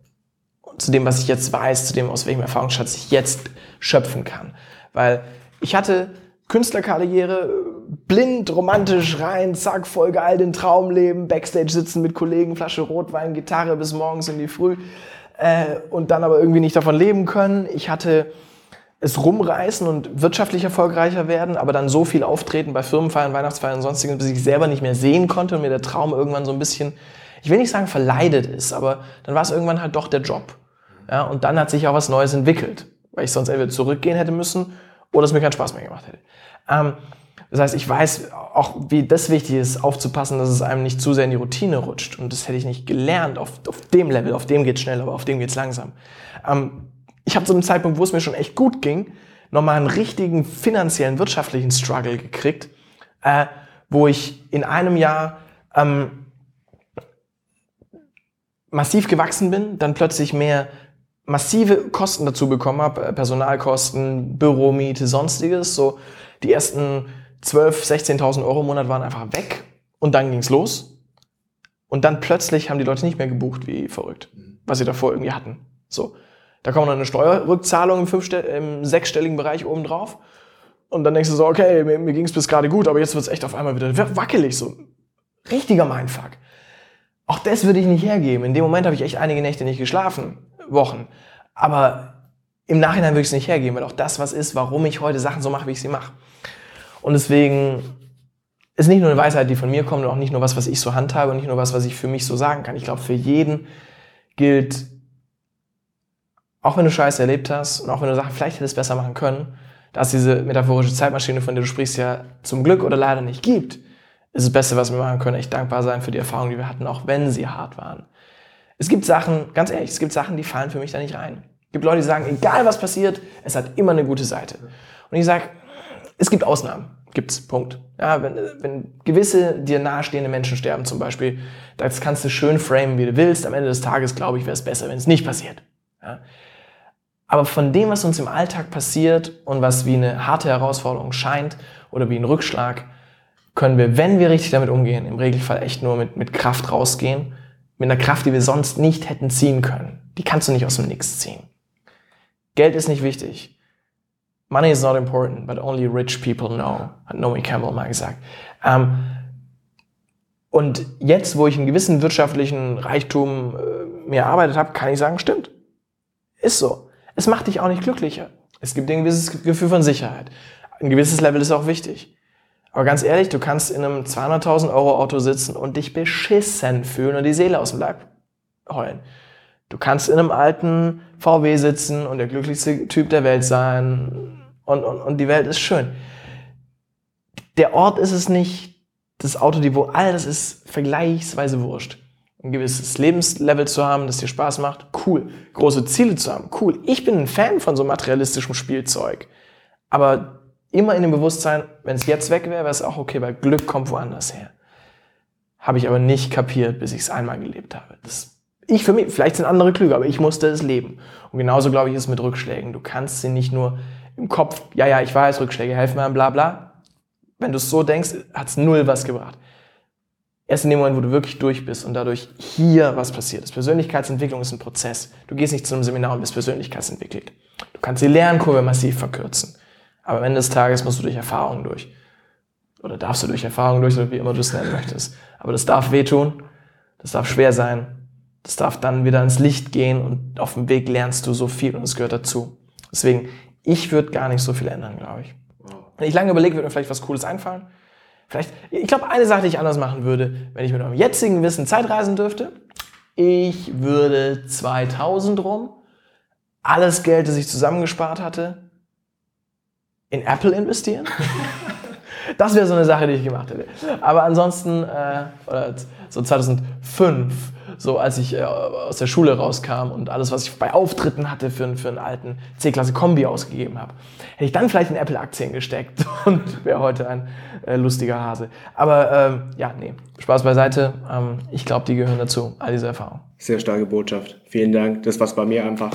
Und zu dem, was ich jetzt weiß, zu dem, aus welchem Erfahrungsschatz ich jetzt schöpfen kann. Weil ich hatte Künstlerkarriere, blind, romantisch rein, zack, voll geil den Traum leben, Backstage sitzen mit Kollegen, Flasche Rotwein, Gitarre bis morgens in die Früh äh, und dann aber irgendwie nicht davon leben können. Ich hatte es rumreißen und wirtschaftlich erfolgreicher werden, aber dann so viel auftreten bei Firmenfeiern, Weihnachtsfeiern und sonstigen, bis ich selber nicht mehr sehen konnte und mir der Traum irgendwann so ein bisschen, ich will nicht sagen verleidet ist, aber dann war es irgendwann halt doch der Job. Ja, und dann hat sich auch was Neues entwickelt, weil ich sonst entweder zurückgehen hätte müssen oder es mir keinen Spaß mehr gemacht hätte. Ähm, Das heißt, ich weiß auch, wie das wichtig ist, aufzupassen, dass es einem nicht zu sehr in die Routine rutscht. Und das hätte ich nicht gelernt auf, auf dem Level. Auf dem geht's schnell, aber auf dem geht's langsam. Ähm, ich habe zu einem Zeitpunkt, wo es mir schon echt gut ging, nochmal einen richtigen finanziellen, wirtschaftlichen Struggle gekriegt, äh, wo ich in einem Jahr ähm, massiv gewachsen bin, dann plötzlich mehr massive Kosten dazu bekommen habe, äh, Personalkosten, Büromiete, sonstiges. So die ersten 12.000, 16.000 Euro im Monat waren einfach weg und dann ging's los. Und dann plötzlich haben die Leute nicht mehr gebucht wie verrückt, was sie davor irgendwie hatten. So, da kommt noch eine Steuerrückzahlung im, im sechsstelligen Bereich obendrauf. Und dann denkst du so, okay, mir, mir ging's bis gerade gut, aber jetzt wird's echt auf einmal wieder wackelig. So richtiger Mindfuck. Auch das würde ich nicht hergeben. In dem Moment habe ich echt einige Nächte nicht geschlafen, Wochen. Aber im Nachhinein würde ich es nicht hergeben, weil auch das was ist, warum ich heute Sachen so mache, wie ich sie mache. Und deswegen ist nicht nur eine Weisheit, die von mir kommt, und auch nicht nur was, was ich so handhabe und nicht nur was, was ich für mich so sagen kann. Ich glaube, für jeden gilt, auch wenn du Scheiße erlebt hast und auch wenn du Sachen vielleicht hättest besser machen können, dass diese metaphorische Zeitmaschine, von der du sprichst, ja zum Glück oder leider nicht gibt, ist das Beste, was wir machen können, echt dankbar sein für die Erfahrungen, die wir hatten, auch wenn sie hart waren. Es gibt Sachen, ganz ehrlich, es gibt Sachen, die fallen für mich da nicht rein. Es gibt Leute, die sagen, egal was passiert, es hat immer eine gute Seite. Und ich sage, es gibt Ausnahmen. Gibt's, Punkt. Ja, wenn, wenn gewisse dir nahestehende Menschen sterben zum Beispiel, das kannst du schön framen, wie du willst. Am Ende des Tages, glaube ich, wäre es besser, wenn es nicht passiert. Ja. Aber von dem, was uns im Alltag passiert und was wie eine harte Herausforderung scheint oder wie ein Rückschlag, können wir, wenn wir richtig damit umgehen, im Regelfall echt nur mit, mit Kraft rausgehen. Mit einer Kraft, die wir sonst nicht hätten ziehen können. Die kannst du nicht aus dem Nix ziehen. Geld ist nicht wichtig. Money is not important, but only rich people know, hat Naomi Campbell mal gesagt. Ähm, und jetzt, wo ich einen gewissen wirtschaftlichen Reichtum äh, mir erarbeitet habe, kann ich sagen, stimmt. Ist so. Es macht dich auch nicht glücklicher. Es gibt dir ein gewisses Gefühl von Sicherheit. Ein gewisses Level ist auch wichtig. Aber ganz ehrlich, du kannst in einem 200.000 Euro Auto sitzen und dich beschissen fühlen und die Seele aus dem Leib heulen. Du kannst in einem alten VW sitzen und der glücklichste Typ der Welt sein und, und, und die Welt ist schön. Der Ort ist es nicht, das Auto, die wo all das ist vergleichsweise wurscht. Ein gewisses Lebenslevel zu haben, das dir Spaß macht, cool. Große Ziele zu haben, cool. Ich bin ein Fan von so materialistischem Spielzeug. Aber immer in dem Bewusstsein, wenn es jetzt weg wäre, wäre es auch okay, weil Glück kommt woanders her. Habe ich aber nicht kapiert, bis ich es einmal gelebt habe. Das, ich für mich, vielleicht sind andere klüger, aber ich musste es leben. Und genauso glaube ich ist es mit Rückschlägen. Du kannst sie nicht nur im Kopf, ja, ja, ich weiß, Rückschläge helfen mir, bla bla. Wenn du es so denkst, hat es null was gebracht. Erst in dem Moment, wo du wirklich durch bist und dadurch hier was passiert ist. Persönlichkeitsentwicklung ist ein Prozess. Du gehst nicht zu einem Seminar und bist persönlichkeitsentwickelt. Du kannst die Lernkurve massiv verkürzen. Aber am Ende des Tages musst du durch Erfahrung durch. Oder darfst du durch Erfahrung durch, oder wie immer du es nennen möchtest. Aber das darf wehtun, das darf schwer sein, das darf dann wieder ins Licht gehen und auf dem Weg lernst du so viel und es gehört dazu. Deswegen, ich würde gar nicht so viel ändern, glaube ich. Wenn ich lange überlege, würde mir vielleicht was Cooles einfallen. Vielleicht, ich glaube, eine Sache, die ich anders machen würde, wenn ich mit meinem jetzigen Wissen Zeitreisen dürfte, ich würde 2000 rum alles Geld, das ich zusammengespart hatte, in Apple investieren. das wäre so eine Sache, die ich gemacht hätte. Aber ansonsten, äh, so 2005, so als ich äh, aus der Schule rauskam und alles, was ich bei Auftritten hatte für, für einen alten C-Klasse Kombi ausgegeben habe, hätte ich dann vielleicht in Apple-Aktien gesteckt und wäre heute ein äh, lustiger Hase. Aber ähm, ja, nee, Spaß beiseite. Ähm, ich glaube, die gehören dazu, all diese Erfahrungen. Sehr starke Botschaft. Vielen Dank. Das, was bei mir einfach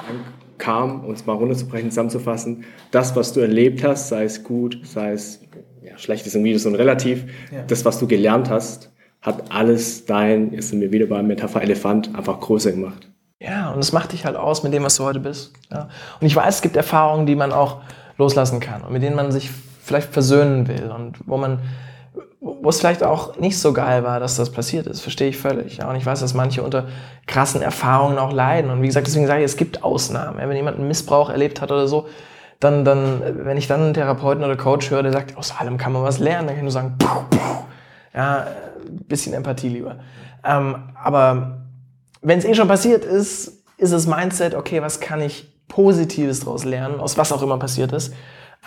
kam, uns mal runterzubrechen, zusammenzufassen. Das, was du erlebt hast, sei es gut, sei es ja, schlecht, ist irgendwie so ein Relativ. Ja. Das, was du gelernt hast, hat alles dein, jetzt sind wir wieder beim Metapher Elefant, einfach größer gemacht. Ja, und es macht dich halt aus mit dem, was du heute bist. Ja. Und ich weiß, es gibt Erfahrungen, die man auch loslassen kann und mit denen man sich vielleicht versöhnen will und wo man, wo es vielleicht auch nicht so geil war, dass das passiert ist, verstehe ich völlig. Ja, und ich weiß, dass manche unter krassen Erfahrungen auch leiden. Und wie gesagt, deswegen sage ich, es gibt Ausnahmen. Ja, wenn jemand einen Missbrauch erlebt hat oder so, dann, dann, wenn ich dann einen Therapeuten oder Coach höre, der sagt, aus allem kann man was lernen, dann kann ich nur sagen, puh, puh. ja, bisschen Empathie lieber. Ähm, aber wenn es eh schon passiert ist, ist das Mindset, okay, was kann ich Positives daraus lernen, aus was auch immer passiert ist,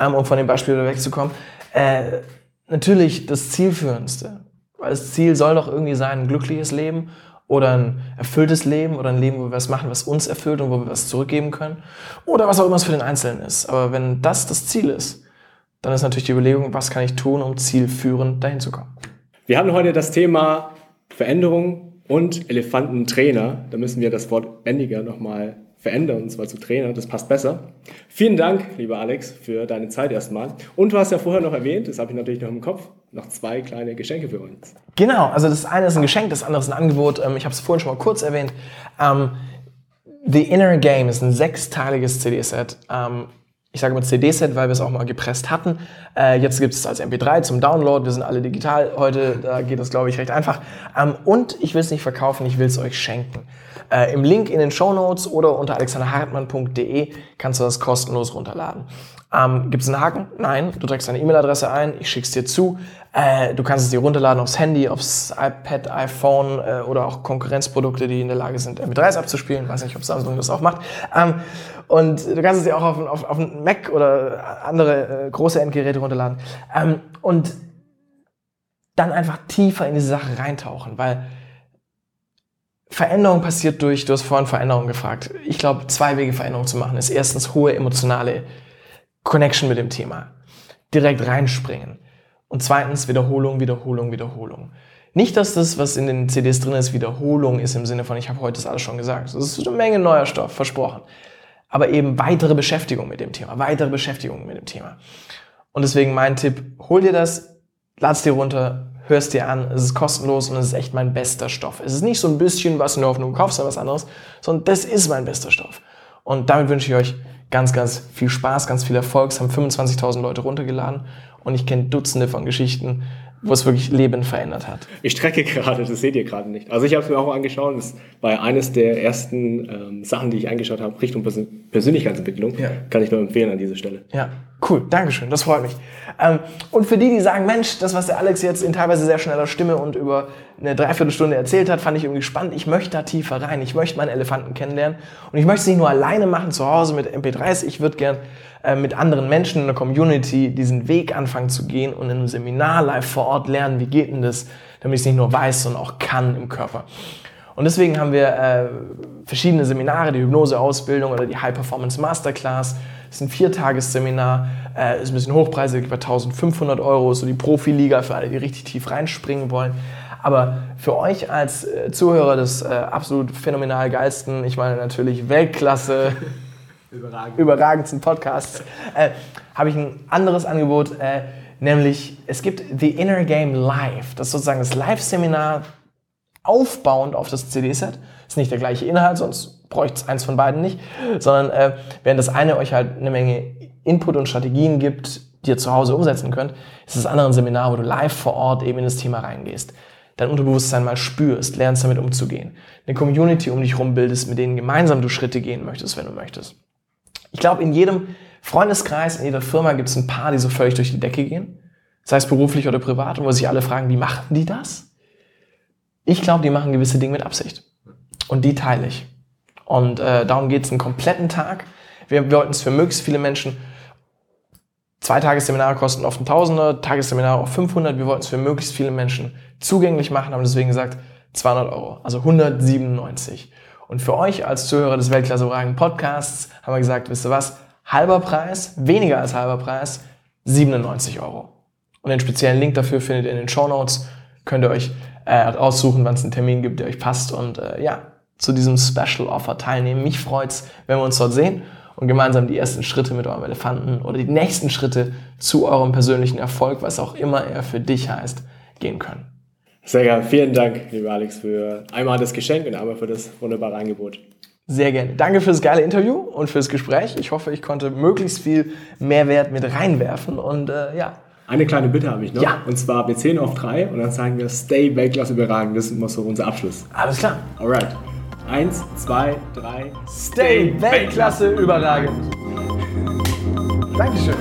ähm, um von dem Beispiel wegzukommen. Äh, natürlich das Zielführendste. Weil das Ziel soll doch irgendwie sein, ein glückliches Leben oder ein erfülltes Leben oder ein Leben, wo wir was machen, was uns erfüllt und wo wir was zurückgeben können. Oder was auch immer es für den Einzelnen ist. Aber wenn das das Ziel ist, dann ist natürlich die Überlegung, was kann ich tun, um zielführend dahin zu kommen. Wir haben heute das Thema Veränderung und Elefantentrainer. Da müssen wir das Wort bändiger nochmal verändern, und zwar zu Trainer. Das passt besser. Vielen Dank, lieber Alex, für deine Zeit erstmal. Und du hast ja vorher noch erwähnt, das habe ich natürlich noch im Kopf, noch zwei kleine Geschenke für uns. Genau, also das eine ist ein Geschenk, das andere ist ein Angebot. Ähm, Ich habe es vorhin schon mal kurz erwähnt. Ähm, The Inner Game ist ein sechsteiliges CD-Set. Ähm, ich sage mal CD-Set, weil wir es auch mal gepresst hatten. Äh, jetzt gibt es als MP3 zum Download. Wir sind alle digital heute. Da geht das, glaube ich, recht einfach. Und ich will es nicht verkaufen, ich will es euch schenken. Äh, Im Link in den Show Notes oder unter alexanderhartmann.de kannst du das kostenlos runterladen. Ähm, Gibt es einen Haken? Nein. Du trägst deine E-Mail-Adresse ein, ich schick's dir zu. Äh, du kannst es dir runterladen aufs Handy, aufs iPad, iPhone äh, oder auch Konkurrenzprodukte, die in der Lage sind, MP3s abzuspielen. Weiß nicht, ob Samsung das auch macht. Ähm, und du kannst es dir auch auf, auf, auf einen Mac oder andere äh, große Endgeräte runterladen. Ähm, und dann einfach tiefer in diese Sache reintauchen, weil Veränderung passiert durch, du hast vorhin Veränderung gefragt. Ich glaube, zwei Wege Veränderung zu machen ist erstens hohe emotionale Connection mit dem Thema. Direkt reinspringen. Und zweitens Wiederholung, Wiederholung, Wiederholung. Nicht, dass das, was in den CDs drin ist, Wiederholung ist im Sinne von, ich habe heute das alles schon gesagt. Das ist eine Menge neuer Stoff, versprochen. Aber eben weitere Beschäftigung mit dem Thema, weitere Beschäftigung mit dem Thema. Und deswegen mein Tipp, hol dir das, lad's dir runter, hörst dir an, es ist kostenlos und es ist echt mein bester Stoff. Es ist nicht so ein bisschen was in der Hoffnung, kaufst da was anderes, sondern das ist mein bester Stoff. Und damit wünsche ich euch ganz, ganz viel Spaß, ganz viel Erfolg. Es haben 25.000 Leute runtergeladen und ich kenne Dutzende von Geschichten, wo es wirklich Leben verändert hat. Ich strecke gerade, das seht ihr gerade nicht. Also ich habe es mir auch angeschaut. Das war eines der ersten ähm, Sachen, die ich angeschaut habe, Richtung Persön Persönlichkeitsentwicklung. Ja. Kann ich nur empfehlen an dieser Stelle. Ja, cool, Dankeschön, das freut mich. Ähm, und für die, die sagen, Mensch, das, was der Alex jetzt in teilweise sehr schneller Stimme und über eine Dreiviertelstunde erzählt hat, fand ich irgendwie spannend. Ich möchte da tiefer rein. Ich möchte meinen Elefanten kennenlernen. Und ich möchte es nicht nur alleine machen, zu Hause mit MP3s. Ich würde gern äh, mit anderen Menschen in der Community diesen Weg anfangen zu gehen und in einem Seminar live vor Ort lernen, wie geht denn das, damit ich es nicht nur weiß, sondern auch kann im Körper. Und deswegen haben wir äh, verschiedene Seminare, die Hypnose-Ausbildung oder die High-Performance Masterclass. Das ist ein Viertagesseminar, äh, ist ein bisschen hochpreisig, bei 1500 Euro, so die Profiliga für alle, die richtig tief reinspringen wollen. Aber für euch als äh, Zuhörer des äh, absolut phänomenal geilsten, ich meine natürlich Weltklasse, überragendsten Podcasts, äh, habe ich ein anderes Angebot, äh, nämlich es gibt The Inner Game Live. Das ist sozusagen das Live-Seminar aufbauend auf das CD-Set. Ist nicht der gleiche Inhalt, sonst bräuchte es eins von beiden nicht, sondern äh, während das eine euch halt eine Menge Input und Strategien gibt, die ihr zu Hause umsetzen könnt, ist das andere ein Seminar, wo du live vor Ort eben in das Thema reingehst. Dein Unterbewusstsein mal spürst, lernst damit umzugehen. Eine Community um dich herum bildest, mit denen gemeinsam du Schritte gehen möchtest, wenn du möchtest. Ich glaube, in jedem Freundeskreis, in jeder Firma gibt es ein paar, die so völlig durch die Decke gehen. Sei es beruflich oder privat, und wo sich alle fragen, wie machen die das? Ich glaube, die machen gewisse Dinge mit Absicht. Und die teile ich. Und äh, darum geht es einen kompletten Tag. Wir, wir wollten es für möglichst viele Menschen. Zwei Tagesseminare kosten oft ein Tausender, Tagesseminare auch 500. Wir wollten es für möglichst viele Menschen zugänglich machen, haben deswegen gesagt 200 Euro, also 197. Und für euch als Zuhörer des Weltklasse Oragen Podcasts haben wir gesagt, wisst ihr was? Halber Preis, weniger als halber Preis, 97 Euro. Und den speziellen Link dafür findet ihr in den Show Notes. Könnt ihr euch äh, raussuchen, wann es einen Termin gibt, der euch passt und äh, ja, zu diesem Special Offer teilnehmen. Mich freut's, wenn wir uns dort sehen und gemeinsam die ersten Schritte mit eurem Elefanten oder die nächsten Schritte zu eurem persönlichen Erfolg, was auch immer er für dich heißt, gehen können. Sehr gerne. Vielen Dank, lieber Alex, für einmal das Geschenk und einmal für das wunderbare Angebot. Sehr gerne. Danke für das geile Interview und fürs Gespräch. Ich hoffe, ich konnte möglichst viel Mehrwert mit reinwerfen und äh, ja, Eine kleine Bitte habe ich noch. Ja. Und zwar, wir zählen auf drei und dann sagen wir Stay Weltklasse überragend. Das ist immer so unser Abschluss. alles klar. Alright. Eins, zwei, drei. Stay Weltklasse überragend. Dankeschön.